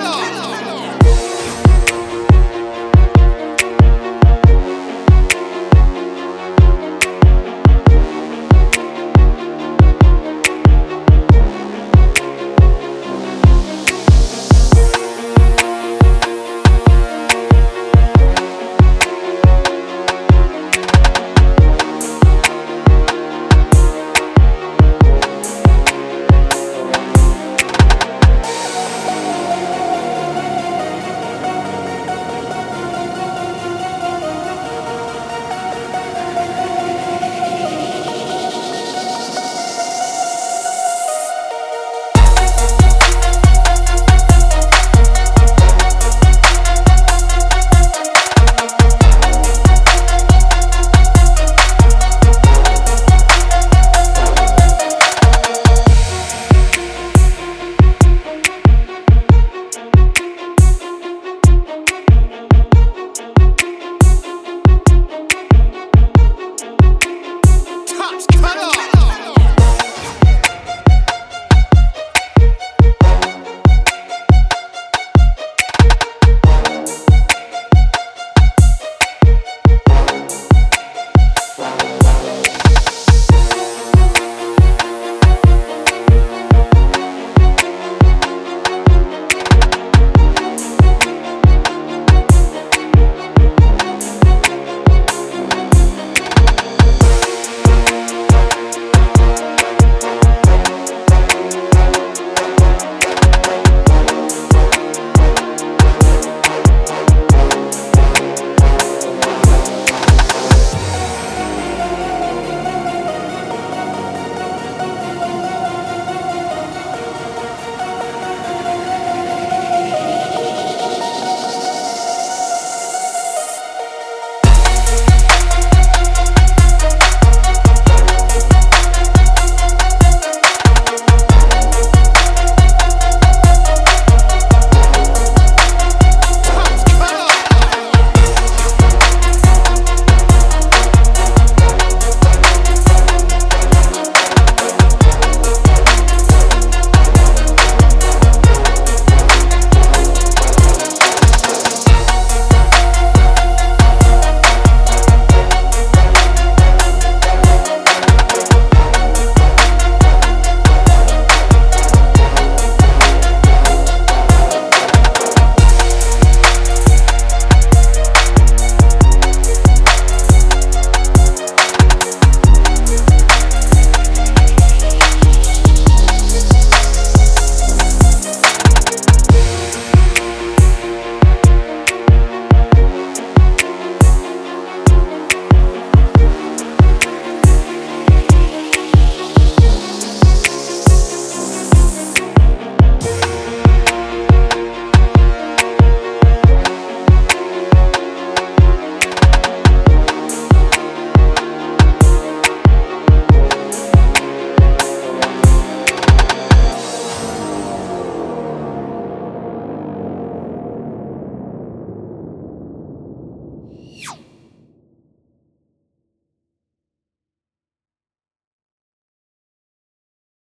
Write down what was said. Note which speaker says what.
Speaker 1: Hello.